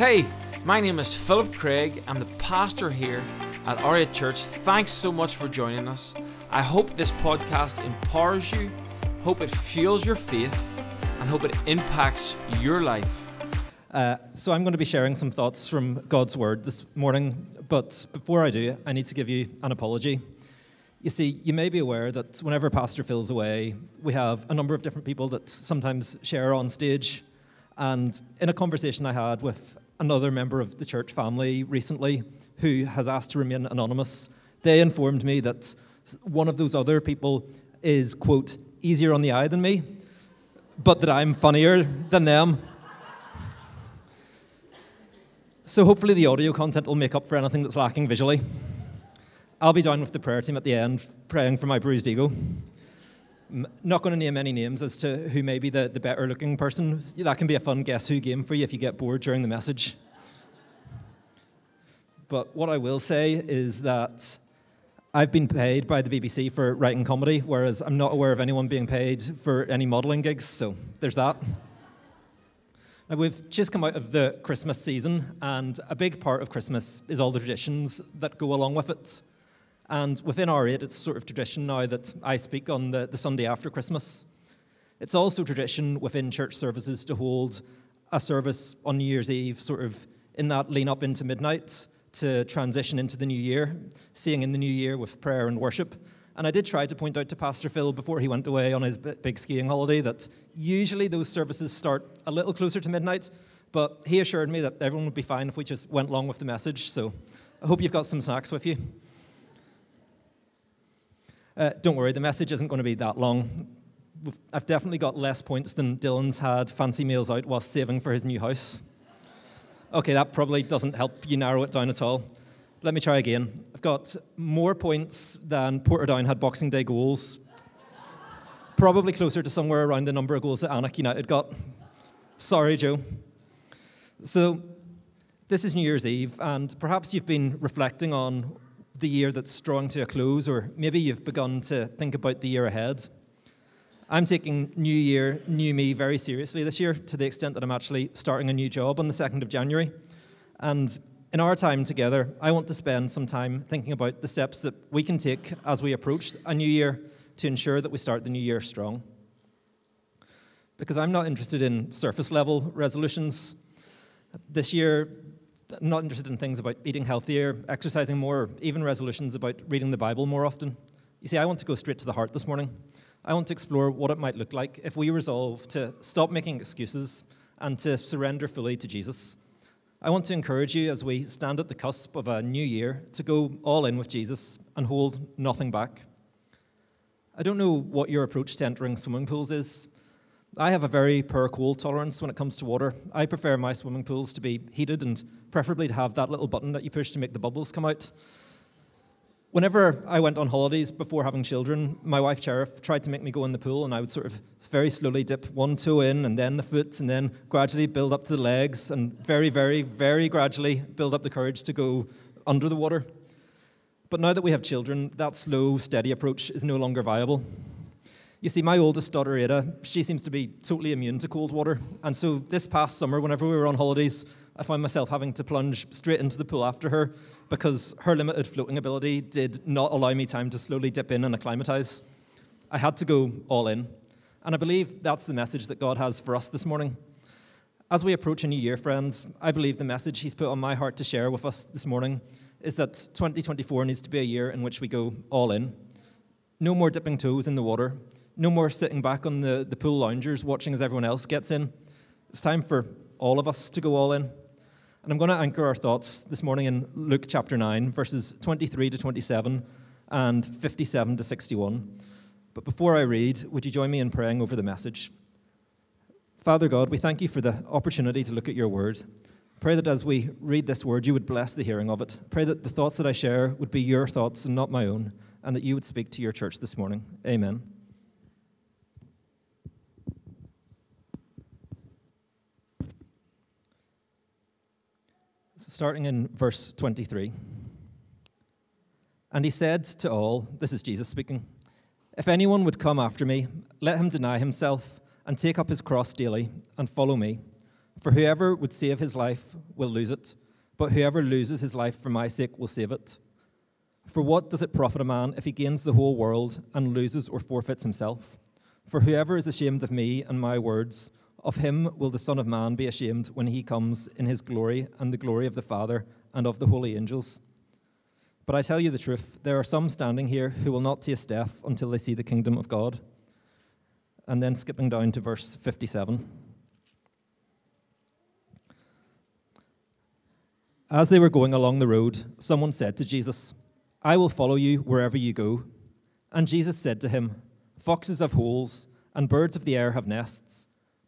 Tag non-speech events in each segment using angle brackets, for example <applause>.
Hey, my name is Philip Craig. I'm the pastor here at R8 Church. Thanks so much for joining us. I hope this podcast empowers you, hope it fuels your faith, and hope it impacts your life. Uh, so, I'm going to be sharing some thoughts from God's Word this morning, but before I do, I need to give you an apology. You see, you may be aware that whenever a Pastor Phil's away, we have a number of different people that sometimes share on stage. And in a conversation I had with another member of the church family recently who has asked to remain anonymous, they informed me that one of those other people is, quote, easier on the eye than me, but that I'm funnier than them. So hopefully the audio content will make up for anything that's lacking visually. I'll be down with the prayer team at the end, praying for my bruised ego. I'm not going to name any names as to who may be the, the better looking person. That can be a fun guess who game for you if you get bored during the message. But what I will say is that I've been paid by the BBC for writing comedy, whereas I'm not aware of anyone being paid for any modelling gigs, so there's that. Now, we've just come out of the Christmas season, and a big part of Christmas is all the traditions that go along with it. And within R8, it's sort of tradition now that I speak on the, the Sunday after Christmas. It's also tradition within church services to hold a service on New Year's Eve, sort of in that lean up into midnight to transition into the new year, seeing in the new year with prayer and worship. And I did try to point out to Pastor Phil before he went away on his big skiing holiday that usually those services start a little closer to midnight, but he assured me that everyone would be fine if we just went along with the message. So I hope you've got some snacks with you. Uh, don't worry, the message isn't going to be that long. I've definitely got less points than Dylan's had fancy meals out while saving for his new house. Okay, that probably doesn't help you narrow it down at all. Let me try again. I've got more points than Portadown had Boxing Day goals. Probably closer to somewhere around the number of goals that Annagh United got. Sorry, Joe. So, this is New Year's Eve, and perhaps you've been reflecting on the year that's drawing to a close, or maybe you've begun to think about the year ahead. I'm taking New Year, New Me very seriously this year, to the extent that I'm actually starting a new job on the 2nd of January. And in our time together, I want to spend some time thinking about the steps that we can take as we approach a new year to ensure that we start the new year strong. Because I'm not interested in surface level resolutions. This year, Not interested in things about eating healthier, exercising more, or even resolutions about reading the Bible more often. You see, I want to go straight to the heart this morning. I want to explore what it might look like if we resolve to stop making excuses and to surrender fully to Jesus. I want to encourage you as we stand at the cusp of a new year to go all in with Jesus and hold nothing back. I don't know what your approach to entering swimming pools is. I have a very poor cold tolerance when it comes to water. I prefer my swimming pools to be heated and preferably to have that little button that you push to make the bubbles come out. Whenever I went on holidays before having children, my wife Cherith tried to make me go in the pool, and I would sort of very slowly dip one toe in, and then the foot, and then gradually build up to the legs, and very, very, very gradually build up the courage to go under the water. But now that we have children, that slow, steady approach is no longer viable. You see, my oldest daughter, Ada, she seems to be totally immune to cold water. And so this past summer, whenever we were on holidays, I found myself having to plunge straight into the pool after her because her limited floating ability did not allow me time to slowly dip in and acclimatize. I had to go all in. And I believe that's the message that God has for us this morning. As we approach a new year, friends, I believe the message He's put on my heart to share with us this morning is that 2024 needs to be a year in which we go all in. No more dipping toes in the water. No more sitting back on the, the pool loungers watching as everyone else gets in. It's time for all of us to go all in. And I'm going to anchor our thoughts this morning in Luke chapter 9, verses 23 to 27 and 57 to 61. But before I read, would you join me in praying over the message? Father God, we thank you for the opportunity to look at your word. Pray that as we read this word, you would bless the hearing of it. Pray that the thoughts that I share would be your thoughts and not my own, and that you would speak to your church this morning. Amen. Starting in verse 23. And he said to all, This is Jesus speaking, If anyone would come after me, let him deny himself and take up his cross daily and follow me. For whoever would save his life will lose it, but whoever loses his life for my sake will save it. For what does it profit a man if he gains the whole world and loses or forfeits himself? For whoever is ashamed of me and my words, of him will the Son of Man be ashamed when he comes in his glory and the glory of the Father and of the holy angels. But I tell you the truth, there are some standing here who will not taste death until they see the kingdom of God. And then skipping down to verse 57. As they were going along the road, someone said to Jesus, I will follow you wherever you go. And Jesus said to him, Foxes have holes, and birds of the air have nests,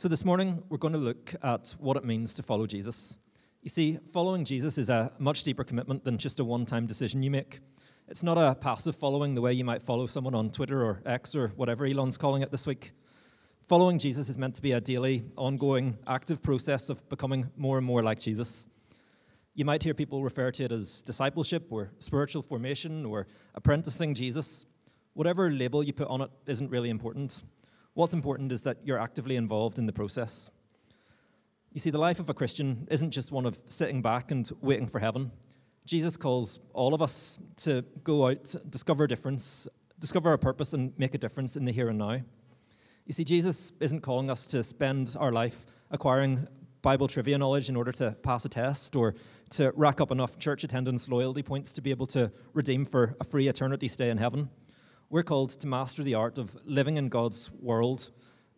So, this morning, we're going to look at what it means to follow Jesus. You see, following Jesus is a much deeper commitment than just a one time decision you make. It's not a passive following the way you might follow someone on Twitter or X or whatever Elon's calling it this week. Following Jesus is meant to be a daily, ongoing, active process of becoming more and more like Jesus. You might hear people refer to it as discipleship or spiritual formation or apprenticing Jesus. Whatever label you put on it isn't really important. What's important is that you're actively involved in the process. You see, the life of a Christian isn't just one of sitting back and waiting for heaven. Jesus calls all of us to go out, discover a difference, discover a purpose, and make a difference in the here and now. You see, Jesus isn't calling us to spend our life acquiring Bible trivia knowledge in order to pass a test or to rack up enough church attendance loyalty points to be able to redeem for a free eternity stay in heaven. We're called to master the art of living in God's world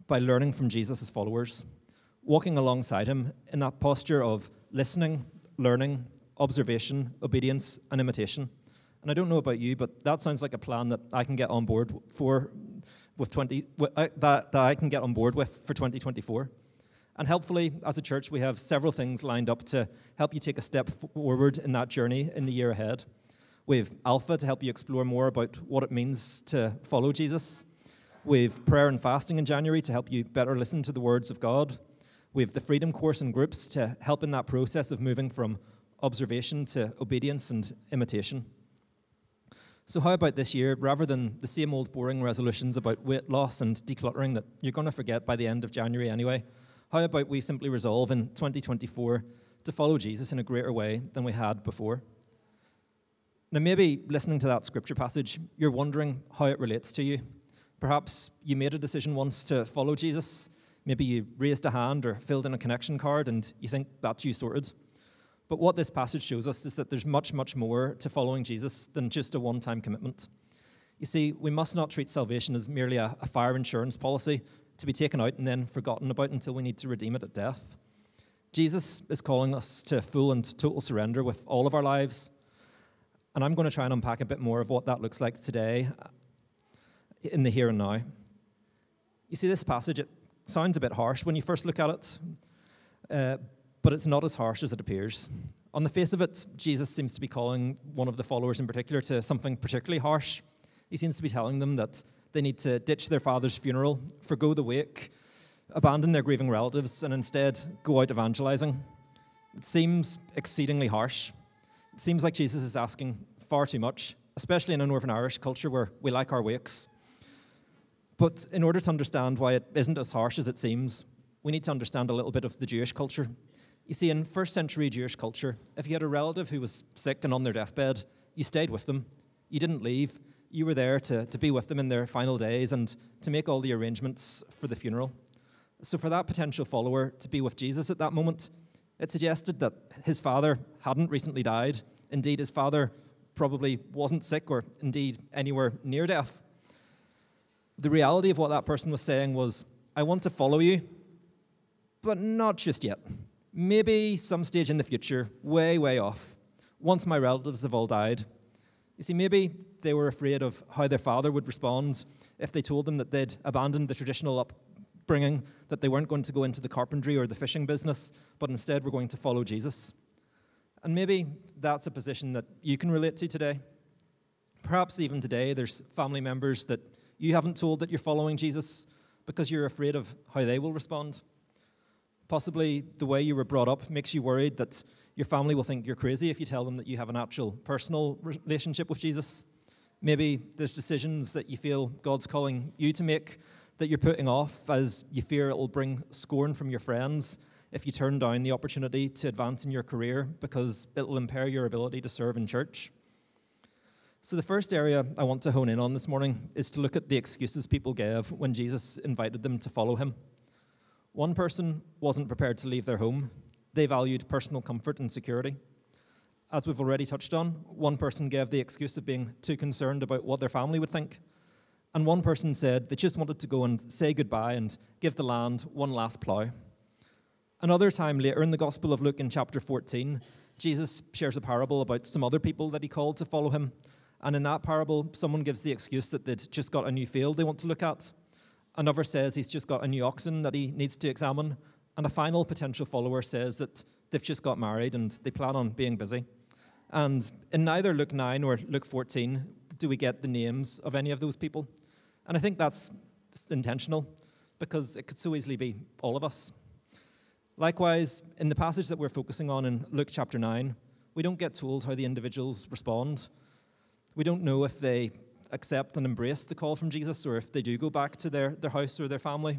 by learning from Jesus' followers, walking alongside him in that posture of listening, learning, observation, obedience, and imitation. And I don't know about you, but that sounds like a plan that I can get on board for with 20, uh, that, that I can get on board with for 2024. And helpfully, as a church, we have several things lined up to help you take a step forward in that journey in the year ahead. Have Alpha to help you explore more about what it means to follow Jesus. Have prayer and fasting in January to help you better listen to the words of God. Have the Freedom Course and groups to help in that process of moving from observation to obedience and imitation. So, how about this year, rather than the same old boring resolutions about weight loss and decluttering that you're going to forget by the end of January anyway? How about we simply resolve in 2024 to follow Jesus in a greater way than we had before? Now, maybe listening to that scripture passage, you're wondering how it relates to you. Perhaps you made a decision once to follow Jesus. Maybe you raised a hand or filled in a connection card and you think that's you sorted. But what this passage shows us is that there's much, much more to following Jesus than just a one time commitment. You see, we must not treat salvation as merely a, a, fire insurance policy to be taken out and then forgotten about until we need to redeem it at death. Jesus is calling us to full and total surrender with all of our lives. And I'm going to try and unpack a bit more of what that looks like today in the here and now. You see, this passage, it sounds a bit harsh when you first look at it. Uh, but it's not as harsh as it appears. On the face of it, Jesus seems to be calling one of the followers in particular to something particularly harsh. He seems to be telling them that they need to ditch their father's funeral, forego the wake, abandon their grieving relatives, and instead go out evangelizing. It seems exceedingly harsh. It seems like Jesus is asking far too much, especially in a Northern Irish culture where we like our wakes. But in order to understand why it isn't as harsh as it seems, we need to understand a little bit of the Jewish culture you see, in first century Jewish culture, if you had a relative who was sick and on their deathbed, you stayed with them. You didn't leave. You were there to, to be with them in their final days and to make all the arrangements for the funeral. So, for that potential follower to be with Jesus at that moment, it suggested that his father hadn't recently died. Indeed, his father probably wasn't sick or indeed anywhere near death. The reality of what that person was saying was, I want to follow you, but not just yet. Maybe some stage in the future, way, way off, once my relatives have all died. You see, maybe they were afraid of how their father would respond if they told them that they'd abandoned the traditional upbringing, that they weren't going to go into the carpentry or the fishing business, but instead were going to follow Jesus. And maybe that's a position that you can relate to today. Perhaps even today, there's family members that you haven't told that you're following Jesus because you're afraid of how they will respond. Possibly the way you were brought up makes you worried that your family will think you're crazy if you tell them that you have an actual personal relationship with Jesus. Maybe there's decisions that you feel God's calling you to make that you're putting off as you fear it will bring scorn from your friends if you turn down the opportunity to advance in your career because it will impair your ability to serve in church. So, the first area I want to hone in on this morning is to look at the excuses people gave when Jesus invited them to follow him. One person wasn't prepared to leave their home, they valued personal comfort and security. As we've already touched on, one person gave the excuse of being too concerned about what their family would think. And one person said they just wanted to go and say goodbye and give the land one last plough. Another time later in the Gospel of Luke in chapter 14, Jesus shares a parable about some other people that he called to follow him. And in that parable, someone gives the excuse that they'd just got a new field they want to look at. Another says he's just got a new oxen that he needs to examine. And a final potential follower says that they've just got married and they plan on being busy. And in neither Luke 9 or Luke 14 do we get the names of any of those people. And I think that's intentional because it could so easily be all of us. Likewise, in the passage that we're focusing on in Luke chapter 9, we don't get told how the individuals respond. We don't know if they accept and embrace the call from Jesus or if they do go back to their, their house or their family.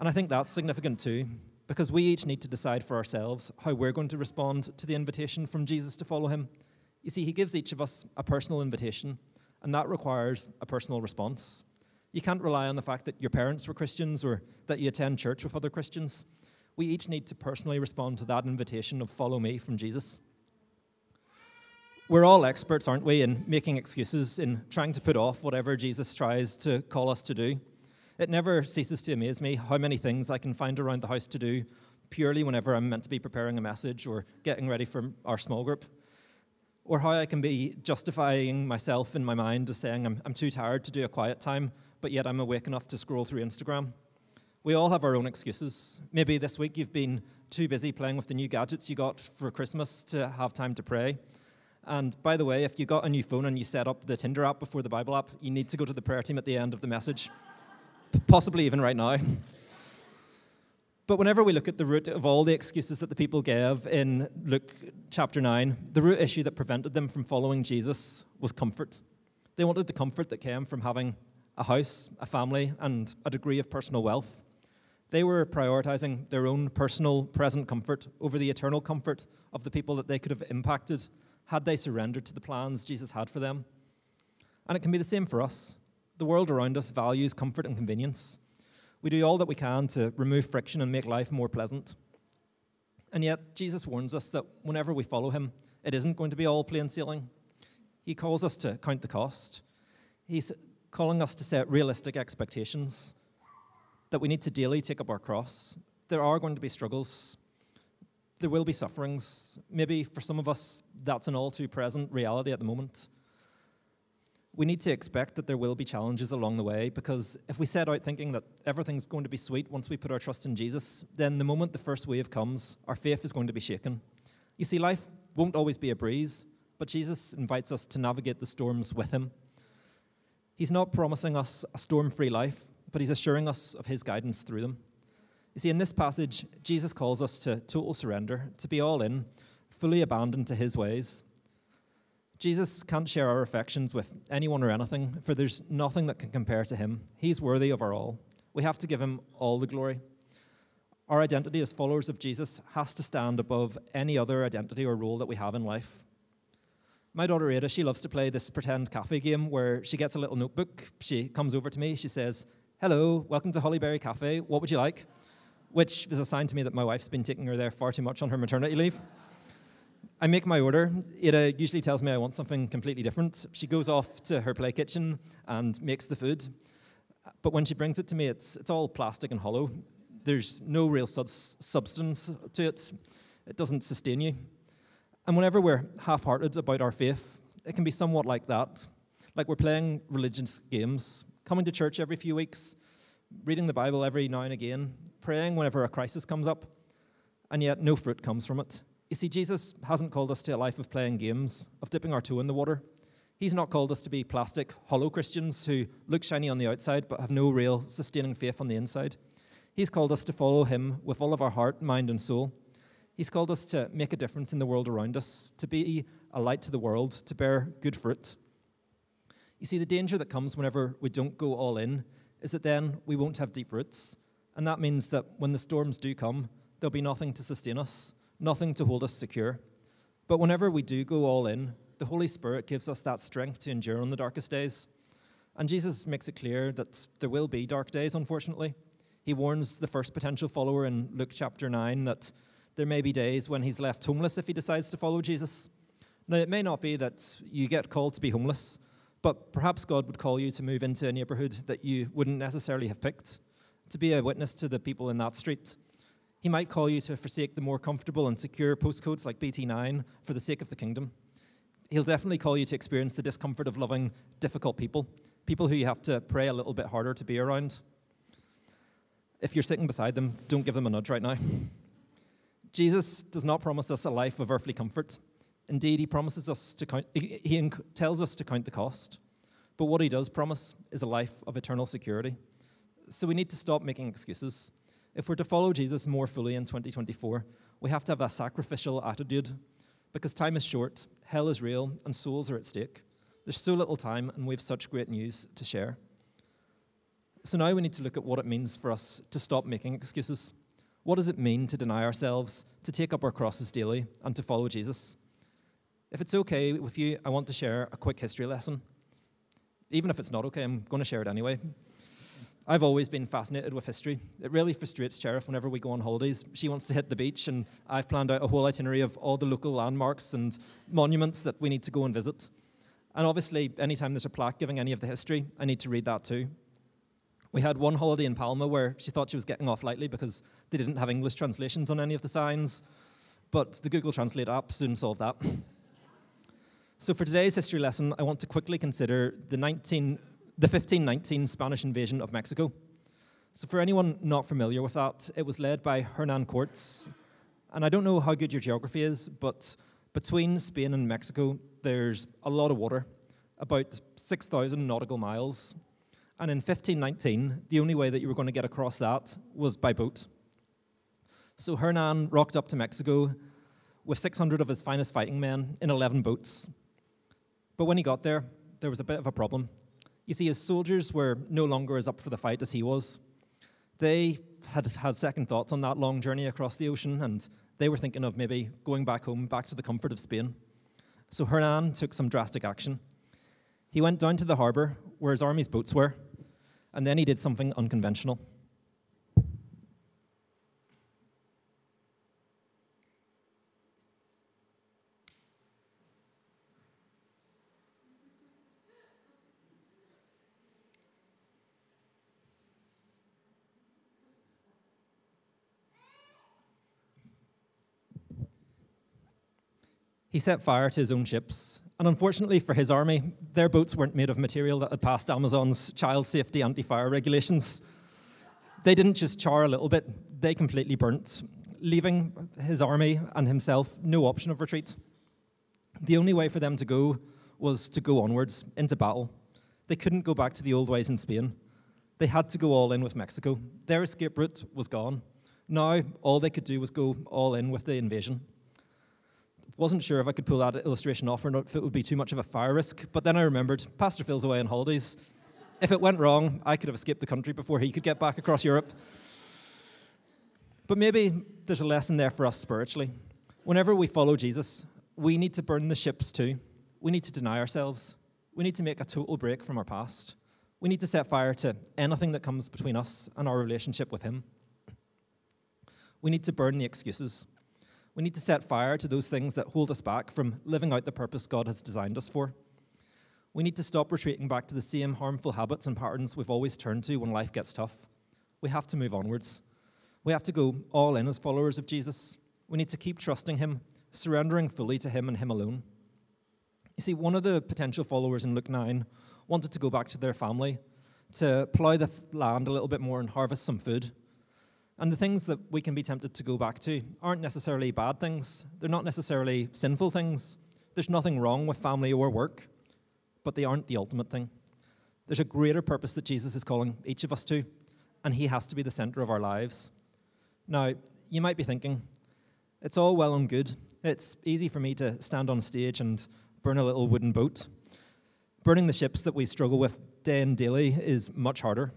And I think that's significant too, because we each need to decide for ourselves how we're going to respond to the invitation from Jesus to follow him. You see, he gives each of us a personal invitation, and that requires a personal response. You can't rely on the fact that your parents were Christians or that you attend church with other Christians. We each need to personally respond to that invitation of follow me from Jesus. We're all experts, aren't we, in making excuses, in trying to put off whatever Jesus tries to call us to do. It never ceases to amaze me how many things I can find around the house to do purely whenever I'm meant to be preparing a message or getting ready for our small group. Or how I can be justifying myself in my mind as saying I'm, I'm too tired to do a quiet time, but yet I'm awake enough to scroll through Instagram. We all have our own excuses. Maybe this week you've been too busy playing with the new gadgets you got for Christmas to have time to pray. And by the way, if you got a new phone and you set up the Tinder app before the Bible app, you need to go to the prayer team at the end of the message possibly even right now. But whenever we look at the root of all the excuses that the people gave in Luke chapter 9, the root issue that prevented them from following Jesus was comfort. They wanted the comfort that came from having a house, a family, and a degree of personal wealth. They were prioritizing their own personal present comfort over the eternal comfort of the people that they could have impacted had they surrendered to the plans Jesus had for them. And it can be the same for us the world around us values comfort and convenience. We do all that we can to remove friction and make life more pleasant. And yet, Jesus warns us that whenever we follow him, it isn't going to be all plain sailing. He calls us to count the cost. He's calling us to set realistic expectations, that we need to daily take up our cross. There are going to be struggles, there will be sufferings. Maybe for some of us, that's an all too present reality at the moment we need to expect that there will be challenges along the way because if we set out thinking that everything's going to be sweet once we put our trust in Jesus, then the moment the first wave comes, our faith is going to be shaken. You see, life won't always be a breeze, but Jesus invites us to navigate the storms with him. He's not promising us a storm free life, but he's assuring us of his guidance through them. You see, in this passage, Jesus calls us to total surrender, to be all in, fully abandoned to his ways. Jesus can't share our affections with anyone or anything, for there's nothing that can compare to him. He's worthy of our all. We have to give him all the glory. Our identity as followers of Jesus has to stand above any other identity or role that we have in life. My daughter Ada, she loves to play this pretend cafe game where she gets a little notebook. She comes over to me, she says, Hello, welcome to Hollyberry Cafe. What would you like? Which is a sign to me that my wife's been taking her there far too much on her maternity leave. I make my order. Ada usually tells me I want something completely different. She goes off to her play kitchen and makes the food. But when she brings it to me, it's, it's all plastic and hollow. There's no real substance to it, it doesn't sustain you. And whenever we're half hearted about our faith, it can be somewhat like that. Like we're playing religious games, coming to church every few weeks, reading the Bible every now and again, praying whenever a crisis comes up, and yet no fruit comes from it. You see, Jesus hasn't called us to a life of playing games, of dipping our toe in the water. He's not called us to be plastic, hollow Christians who look shiny on the outside but have no real sustaining faith on the inside. He's called us to follow Him with all of our heart, mind, and soul. He's called us to make a difference in the world around us, to be a light to the world, to bear good fruit. You see, the danger that comes whenever we don't go all in is that then we won't have deep roots. And that means that when the storms do come, there'll be nothing to sustain us, nothing to hold us secure. But whenever we do go all in, the Holy Spirit gives us that strength to endure on the darkest days. And Jesus makes it clear that there will be dark days, unfortunately. He warns the first potential follower in Luke chapter 9 that there may be days when he's left homeless if he decides to follow Jesus. Now, it may not be that you get called to be homeless, but perhaps God would call you to move into a neighborhood that you wouldn't necessarily have picked, to be a witness to the people in that street. He might call you to forsake the more comfortable and secure postcodes like BT9 for the sake of the kingdom. He'll definitely call you to experience the discomfort of loving difficult people, people who you have to pray a little bit harder to be around. If you're sitting beside them, don't give them a nudge right now. Jesus does not promise us a life of earthly comfort. Indeed, he promises us to count, he tells us to count the cost. But what he does promise is a life of eternal security. So we need to stop making excuses. If we're to follow Jesus more fully in 2024, we have to have a sacrificial attitude because time is short, hell is real, and souls are at stake. There's so little time, and we have such great news to share. So now we need to look at what it means for us to stop making excuses. What does it mean to deny ourselves, to take up our crosses daily, and to follow Jesus? If it's okay with you, I want to share a quick history lesson. Even if it's not okay, I'm going to share it anyway. I've always been fascinated with history. It really frustrates Cherith whenever we go on holidays. She wants to hit the beach, and I've planned out a whole itinerary of all the local landmarks and monuments that we need to go and visit. And obviously, anytime there's a plaque giving any of the history, I need to read that too. We had one holiday in Palma where she thought she was getting off lightly because they didn't have English translations on any of the signs, but the Google Translate app soon solved that. <laughs> so for today's history lesson, I want to quickly consider the, 19, the 1519 Spanish invasion of Mexico. So for anyone not familiar with that, it was led by Hernan Cortes. And I don't know how good your geography is, but between Spain and Mexico, there's a lot of water, about 6,000 nautical miles. And in 1519, the only way that you were going to get across that was by boat. So Hernan rocked up to Mexico with 600 of his finest fighting men in 11 boats. But when he got there, there was a bit of a problem. You see, his soldiers were no longer as up for the fight as he was. They had had second thoughts on that long journey across the ocean, and they were thinking of maybe going back home, back to the comfort of Spain. So Hernan took some drastic action. He went down to the harbour where his army's boats were, and then he did something unconventional. He set fire to his own ships and unfortunately for his army, their boats weren't made of material that had passed Amazon's child safety anti fire regulations. They didn't just char a little bit, they completely burnt, leaving his army and himself no option of retreat. The only way for them to go was to go onwards into battle. They couldn't go back to the old ways in Spain. They had to go all in with Mexico. Their escape route was gone. Now, all they could do was go all in with the invasion wasn't sure if I could pull that illustration off or not, if it would be too much of a fire risk. But then I remembered Pastor Phil's away on holidays. If it went wrong, I could have escaped the country before he could get back across Europe. But maybe there's a lesson there for us spiritually. Whenever we follow Jesus, we need to burn the ships too. We need to deny ourselves. We need to make a total break from our past. We need to set fire to anything that comes between us and our relationship with Him. We need to burn the excuses. We need to set fire to those things that hold us back from living out the purpose God has designed us for. We need to stop retreating back to the same harmful habits and patterns we've always turned to when life gets tough. We have to move onwards. We have to go all in as followers of Jesus. We need to keep trusting Him, surrendering fully to Him and Him alone. You see, one of the potential followers in Luke 9 wanted to go back to their family to plough the land a little bit more and harvest some food. And the things that we can be tempted to go back to aren't necessarily bad things, they're not necessarily sinful things. There's nothing wrong with family or work, but they aren't the ultimate thing. There's a greater purpose that Jesus is calling each of us to, and He has to be the center of our lives. Now, you might be thinking, it's all well and good. It's easy for me to stand on stage and burn a little wooden boat. Burning the ships that we struggle with day and daily is much harder.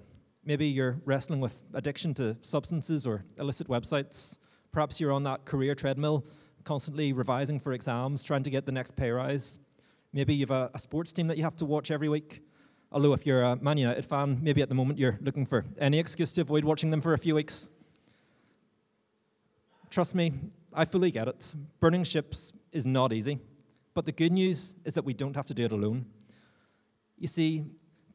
Maybe you're wrestling with addiction to substances or illicit websites. Perhaps you're on that career treadmill, constantly revising for exams, trying to get the next pay rise. Maybe you've a, a sports team that you have to watch every week. Although, if you're a Man United fan, maybe at the moment you're looking for any excuse to avoid watching them for a few weeks. Trust me, I fully get it. Burning ships is not easy. But the good news is that we don't have to do it alone. You see,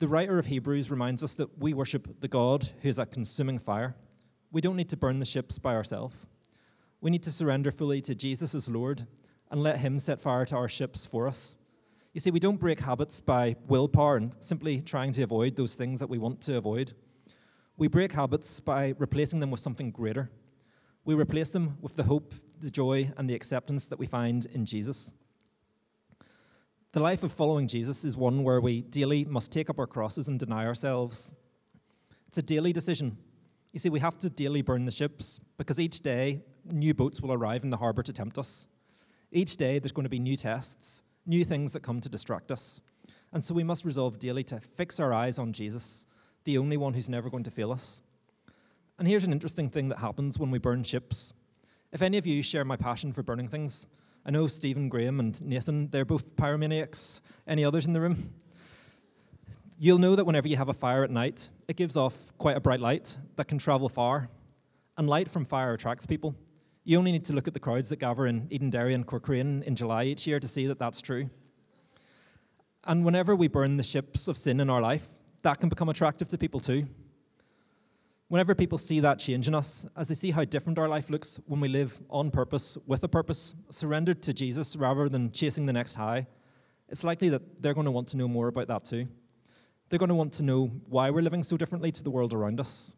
the writer of Hebrews reminds us that we worship the God who is a consuming fire. We don't need to burn the ships by ourselves. We need to surrender fully to Jesus as Lord and let Him set fire to our ships for us. You see, we don't break habits by willpower and simply trying to avoid those things that we want to avoid. We break habits by replacing them with something greater. We replace them with the hope, the joy, and the acceptance that we find in Jesus. The life of following Jesus is one where we daily must take up our crosses and deny ourselves. It's a daily decision. You see, we have to daily burn the ships because each day new boats will arrive in the harbour to tempt us. Each day there's going to be new tests, new things that come to distract us. And so we must resolve daily to fix our eyes on Jesus, the only one who's never going to fail us. And here's an interesting thing that happens when we burn ships. If any of you share my passion for burning things, I know Stephen, Graham, and Nathan, they're both pyromaniacs. Any others in the room? You'll know that whenever you have a fire at night, it gives off quite a bright light that can travel far. And light from fire attracts people. You only need to look at the crowds that gather in Edenderry and Corcrain in July each year to see that that's true. And whenever we burn the ships of sin in our life, that can become attractive to people too. Whenever people see that change in us, as they see how different our life looks when we live on purpose, with a purpose, surrendered to Jesus rather than chasing the next high, it's likely that they're going to want to know more about that too. They're going to want to know why we're living so differently to the world around us.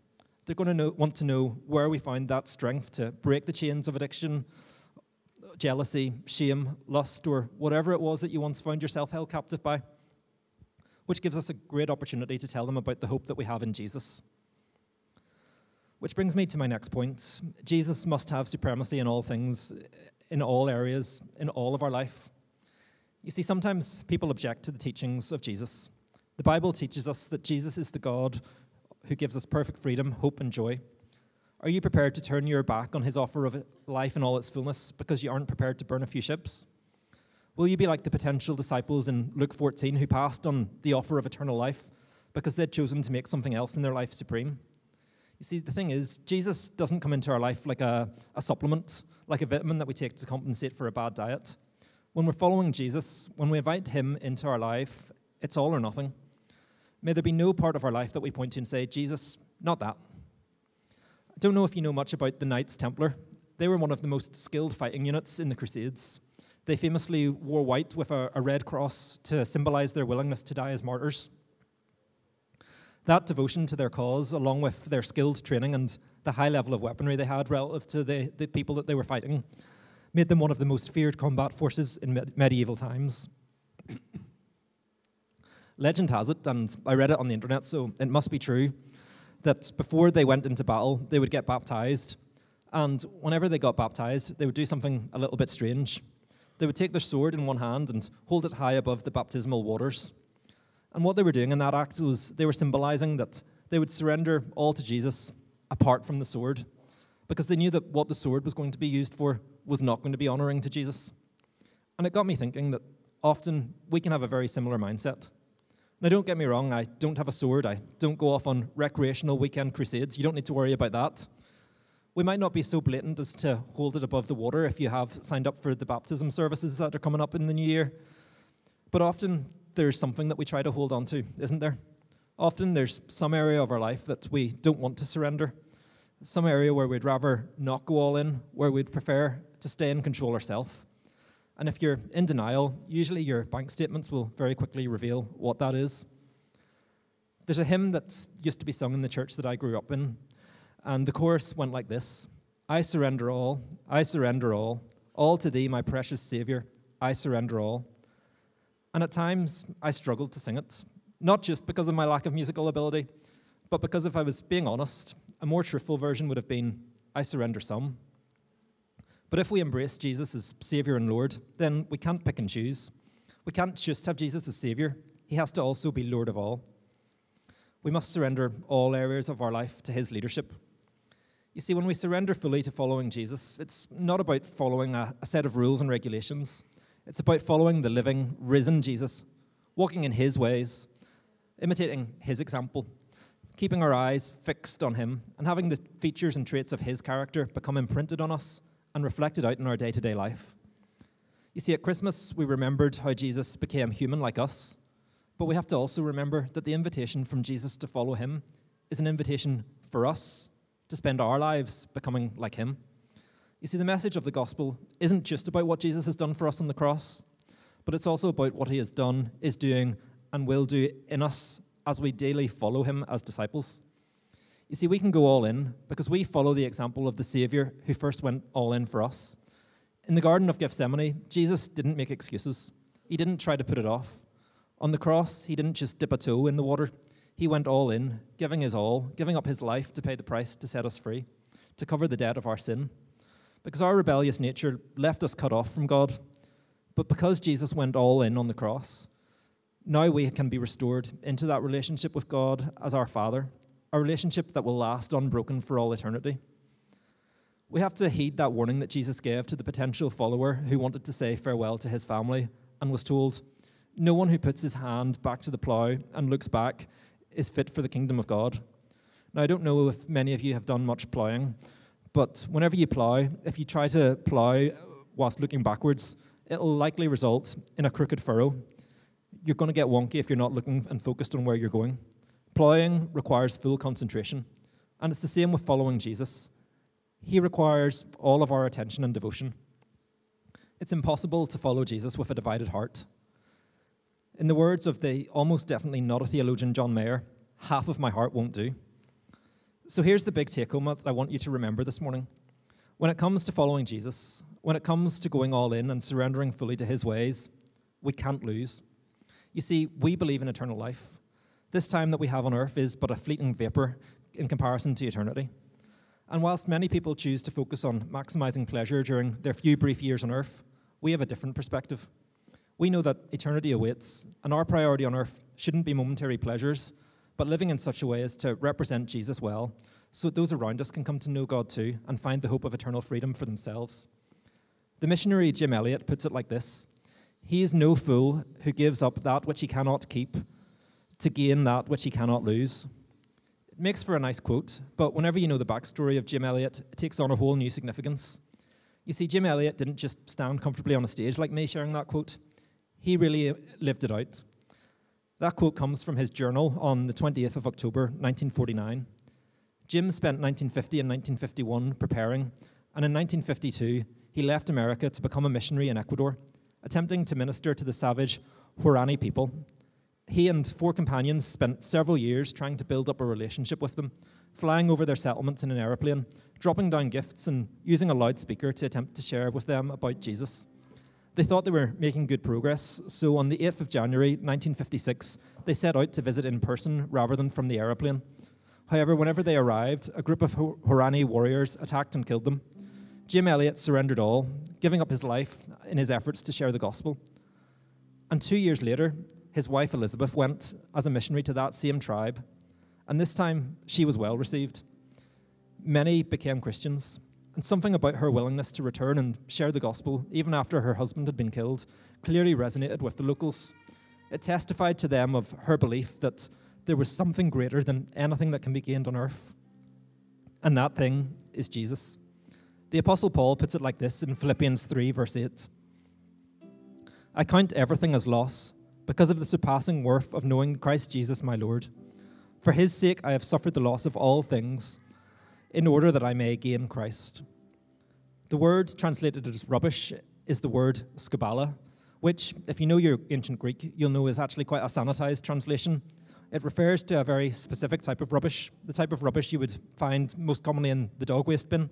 They're going to know, want to know where we find that strength to break the chains of addiction, jealousy, shame, lust, or whatever it was that you once found yourself held captive by, which gives us a great opportunity to tell them about the hope that we have in Jesus. Which brings me to my next point. Jesus must have supremacy in all things, in all areas, in all of our life. You see, sometimes people object to the teachings of Jesus. The Bible teaches us that Jesus is the God who gives us perfect freedom, hope, and joy. Are you prepared to turn your back on his offer of life in all its fullness because you aren't prepared to burn a few ships? Will you be like the potential disciples in Luke 14 who passed on the offer of eternal life because they'd chosen to make something else in their life supreme? You see, the thing is, Jesus doesn't come into our life like a, a supplement, like a vitamin that we take to compensate for a bad diet. When we're following Jesus, when we invite him into our life, it's all or nothing. May there be no part of our life that we point to and say, Jesus, not that. I don't know if you know much about the Knights Templar. They were one of the most skilled fighting units in the Crusades. They famously wore white with a, a red cross to symbolize their willingness to die as martyrs. That devotion to their cause, along with their skilled training and the high level of weaponry they had relative to the, the people that they were fighting, made them one of the most feared combat forces in med- medieval times. <coughs> Legend has it, and I read it on the internet, so it must be true, that before they went into battle, they would get baptized. And whenever they got baptized, they would do something a little bit strange. They would take their sword in one hand and hold it high above the baptismal waters. And what they were doing in that act was they were symbolizing that they would surrender all to Jesus apart from the sword because they knew that what the sword was going to be used for was not going to be honoring to Jesus. And it got me thinking that often we can have a very similar mindset. Now, don't get me wrong, I don't have a sword. I don't go off on recreational weekend crusades. You don't need to worry about that. We might not be so blatant as to hold it above the water if you have signed up for the baptism services that are coming up in the new year. But often there's something that we try to hold on to, isn't there? Often there's some area of our life that we don't want to surrender, some area where we'd rather not go all in, where we'd prefer to stay in control ourselves. And if you're in denial, usually your bank statements will very quickly reveal what that is. There's a hymn that used to be sung in the church that I grew up in, and the chorus went like this I surrender all, I surrender all, all to thee, my precious Saviour, I surrender all. And at times I struggled to sing it, not just because of my lack of musical ability, but because if I was being honest, a more truthful version would have been I surrender some. But if we embrace Jesus as Saviour and Lord, then we can't pick and choose. We can't just have Jesus as Saviour, He has to also be Lord of all. We must surrender all areas of our life to His leadership. You see, when we surrender fully to following Jesus, it's not about following a, a, set of rules and regulations. It's about following the living, risen Jesus, walking in His ways, imitating His example, keeping our eyes fixed on Him, and having the features and traits of His character become imprinted on us and reflected out in our day to day life. You see, at Christmas, we remembered how Jesus became human like us, but we have to also remember that the invitation from Jesus to follow Him is an invitation for us to spend our lives becoming like Him. You see, the message of the gospel isn't just about what Jesus has done for us on the cross, but it's also about what He has done, is doing, and will do in us as we daily follow Him as disciples. You see, we can go all in because we follow the example of the Savior who first went all in for us. In the Garden of Gethsemane, Jesus didn't make excuses, He didn't try to put it off. On the cross, He didn't just dip a toe in the water, He went all in, giving His all, giving up His life to pay the price to set us free, to cover the debt of our sin. Because our rebellious nature left us cut off from God. But because Jesus went all in on the cross, now we can be restored into that relationship with God as our Father, a relationship that will last unbroken for all eternity. We have to heed that warning that Jesus gave to the potential follower who wanted to say farewell to his family and was told, No one who puts his hand back to the plough and looks back is fit for the kingdom of God. Now, I don't know if many of you have done much ploughing, but whenever you plough, if you try to plough whilst looking backwards, it'll likely result in a crooked furrow you're going to get wonky if you're not looking and focused on where you're going. Plowing requires full concentration, and it's the same with following Jesus. He requires all of our attention and devotion. It's impossible to follow Jesus with a divided heart. In the words of the almost definitely not a theologian John Mayer, half of my heart won't do. So here's the big take home that I want you to remember this morning. When it comes to following Jesus, when it comes to going all in and surrendering fully to his ways, we can't lose. You see, we believe in eternal life. This time that we have on earth is but a fleeting vapor in comparison to eternity. And whilst many people choose to focus on maximizing pleasure during their few brief years on earth, we have a different perspective. We know that eternity awaits, and our priority on earth shouldn't be momentary pleasures, but living in such a way as to represent Jesus well, so that those around us can come to know God too and find the hope of eternal freedom for themselves. The missionary Jim Elliot puts it like this he is no fool who gives up that which he cannot keep to gain that which he cannot lose. It makes for a nice quote, but whenever you know the backstory of Jim Elliot, it takes on a whole new significance. You see, Jim Elliot didn't just stand comfortably on a stage like me sharing that quote, he really lived it out. That quote comes from his journal on the 20th of October, 1949. Jim spent 1950 and 1951 preparing, and in 1952, he left America to become a missionary in Ecuador attempting to minister to the savage Huaorani people. He and four companions spent several years trying to build up a relationship with them, flying over their settlements in an aeroplane, dropping down gifts, and using a loudspeaker to attempt to share with them about Jesus. They thought they were making good progress, so on the 8th of January 1956, they set out to visit in person rather than from the aeroplane. However, whenever they arrived, a group of Huaorani warriors attacked and killed them. Jim Elliot surrendered all, giving up his life in his efforts to share the gospel. And two years later, his wife Elizabeth went as a missionary to that same tribe, and this time she was well received. Many became Christians, and something about her willingness to return and share the gospel, even after her husband had been killed, clearly resonated with the locals. It testified to them of her belief that there was something greater than anything that can be gained on earth, and that thing is Jesus. The Apostle Paul puts it like this in Philippians 3, verse 8 I count everything as loss because of the surpassing worth of knowing Christ Jesus my Lord. For his sake I have suffered the loss of all things, in order that I may gain Christ. The word translated as rubbish is the word skubala, which, if you know your ancient Greek, you'll know is actually quite a sanitized translation. It refers to a very specific type of rubbish, the type of rubbish you would find most commonly in the dog waste bin.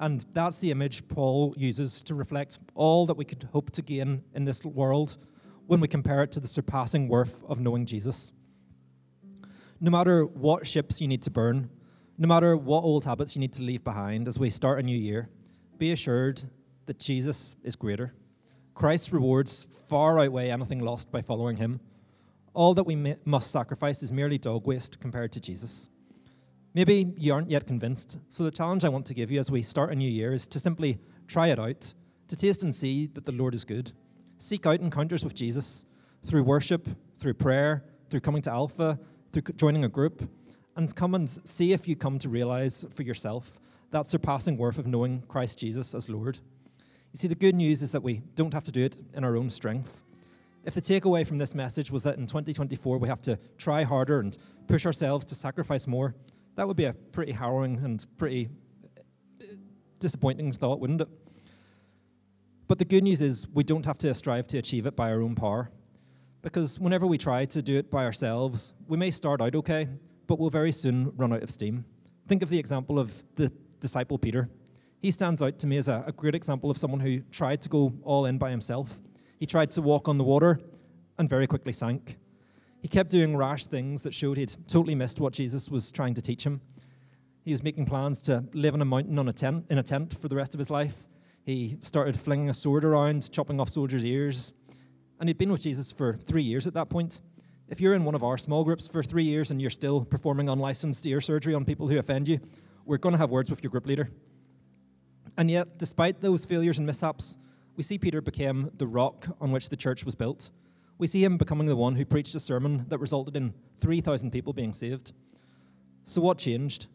And that's the image Paul uses to reflect all that we could hope to gain in this world when we compare it to the surpassing worth of knowing Jesus. No matter what ships you need to burn, no matter what old habits you need to leave behind as we start a new year, be assured that Jesus is greater. Christ's rewards far outweigh anything lost by following him. All that we may, must sacrifice is merely dog waste compared to Jesus. Maybe you aren't yet convinced, so the challenge I want to give you as we start a new year is to simply try it out, to taste and see that the Lord is good. Seek out encounters with Jesus through worship, through prayer, through coming to Alpha, through joining a group, and come and see if you come to realize for yourself that surpassing worth of knowing Christ Jesus as Lord. You see, the good news is that we don't have to do it in our own strength. If the takeaway from this message was that in 2024 we have to try harder and push ourselves to sacrifice more, that would be a pretty harrowing and pretty uh, disappointing thought, wouldn't it? But the good news is we don't have to strive to achieve it by our own power. Because whenever we try to do it by ourselves, we may start out okay, but will very soon run out of steam. Think of the example of the disciple Peter. He stands out to me as a, a great example of someone who tried to go all in by himself. He tried to walk on the water and very quickly sank. He kept doing rash things that showed he'd totally missed what Jesus was trying to teach him. He was making plans to live in a mountain on a tent, in a tent for the rest of his life. He started flinging a sword around, chopping off soldiers' ears. And he'd been with Jesus for three years at that point. If you're in one of our small groups for three years and you're still performing unlicensed ear surgery on people who offend you, we're going to have words with your group leader. And yet, despite those failures and mishaps, we see Peter became the rock on which the church was built. We see him becoming the one who preached a sermon that resulted in 3,000 people being saved. So, what changed?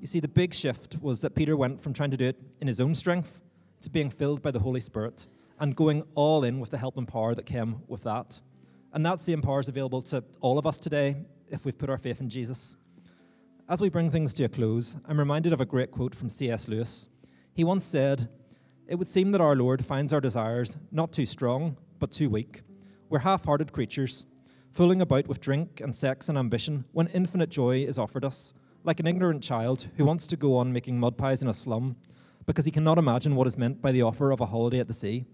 You see, the big shift was that Peter went from trying to do it in his own strength to being filled by the Holy Spirit and going all in with the help and power that came with that. And that same power is available to all of us today if we've put our faith in Jesus. As we bring things to a close, I'm reminded of a great quote from C.S. Lewis. He once said, It would seem that our Lord finds our desires not too strong, but too weak. We're half hearted creatures, fooling about with drink and sex and ambition when infinite joy is offered us, like an ignorant child who wants to go on making mud pies in a slum because he cannot imagine what is meant by the offer of a holiday at the sea.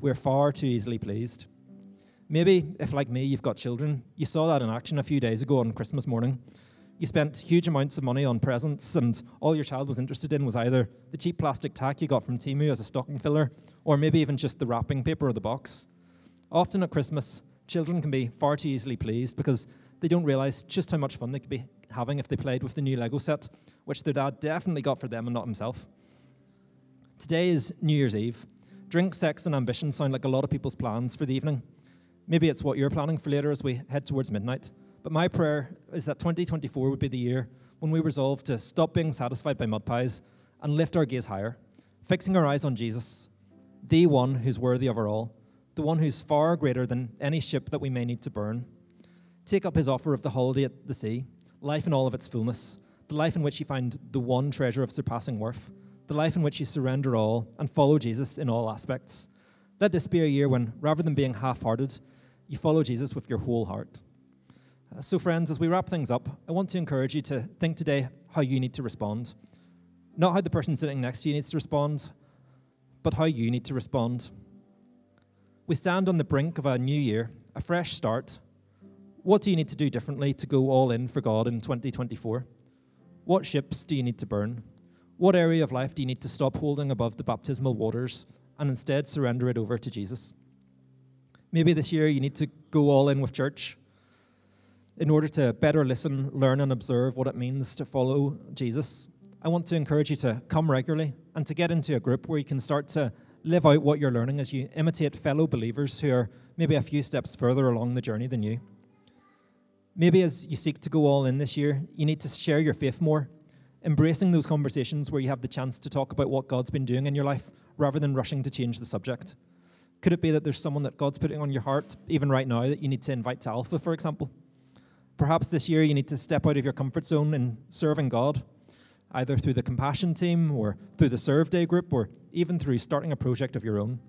We're far too easily pleased. Maybe, if like me, you've got children, you saw that in action a few days ago on Christmas morning. You spent huge amounts of money on presents, and all your child was interested in was either the cheap plastic tack you got from Temu as a stocking filler, or maybe even just the wrapping paper or the box. Often at Christmas, children can be far too easily pleased because they don't realize just how much fun they could be having if they played with the new Lego set, which their dad definitely got for them and not himself. Today is New Year's Eve. Drink, sex, and ambition sound like a lot of people's plans for the evening. Maybe it's what you're planning for later as we head towards midnight. But my prayer is that 2024 would be the year when we resolve to stop being satisfied by mud pies and lift our gaze higher, fixing our eyes on Jesus, the one who's worthy of our all, the one who's far greater than any ship that we may need to burn. Take up his offer of the holiday at the sea, life in all of its fullness, the life in which you find the one treasure of surpassing worth, the life in which you surrender all and follow Jesus in all aspects. Let this be a year when, rather than being half hearted, you follow Jesus with your whole heart. Uh, so, friends, as we wrap things up, I want to encourage you to think today how you need to respond. Not how the person sitting next to you needs to respond, but how you need to respond. We stand on the brink of a new year, a fresh start. What do you need to do differently to go all in for God in 2024? What ships do you need to burn? What area of life do you need to stop holding above the baptismal waters and instead surrender it over to Jesus? Maybe this year you need to go all in with church in order to better listen, learn, and observe what it means to follow Jesus. I want to encourage you to come regularly and to get into a group where you can start to live out what you're learning as you imitate fellow believers who are maybe a few steps further along the journey than you. Maybe as you seek to go all in this year, you need to share your faith more, embracing those conversations where you have the chance to talk about what God's been doing in your life rather than rushing to change the subject. Could it be that there's someone that God's putting on your heart, even right now, that you need to invite to Alpha, for example? Perhaps this year you need to step out of your comfort zone in serving God, either through the compassion team or through the serve day group or even through starting a project of your own.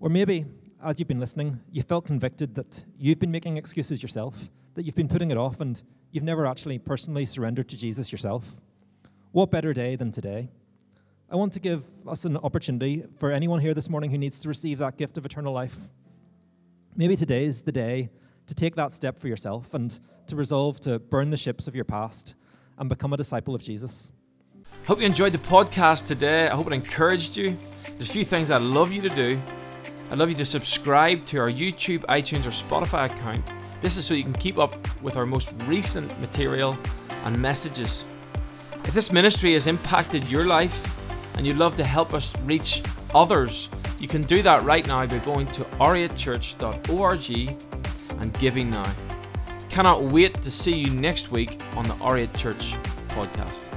Or maybe, as you've been listening, you felt convicted that you've been making excuses yourself, that you've been putting it off, and you've never actually personally surrendered to Jesus yourself. What better day than today? I want to give us an opportunity for anyone here this morning who needs to receive that gift of eternal life. Maybe today is the day to take that step for yourself and to resolve to burn the ships of your past and become a disciple of Jesus. Hope you enjoyed the podcast today. I hope it encouraged you. There's a few things I'd love you to do. I'd love you to subscribe to our YouTube, iTunes, or Spotify account. This is so you can keep up with our most recent material and messages. If this ministry has impacted your life and you'd love to help us reach others, you can do that right now by going to r8church.org and giving now. Cannot wait to see you next week on the R8 Church podcast.